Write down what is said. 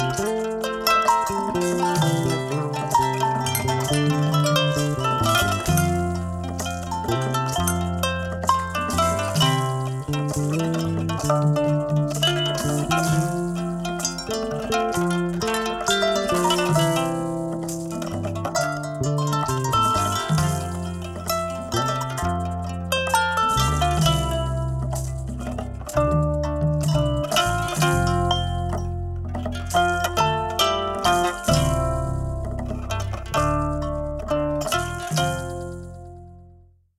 Thank you. Bye.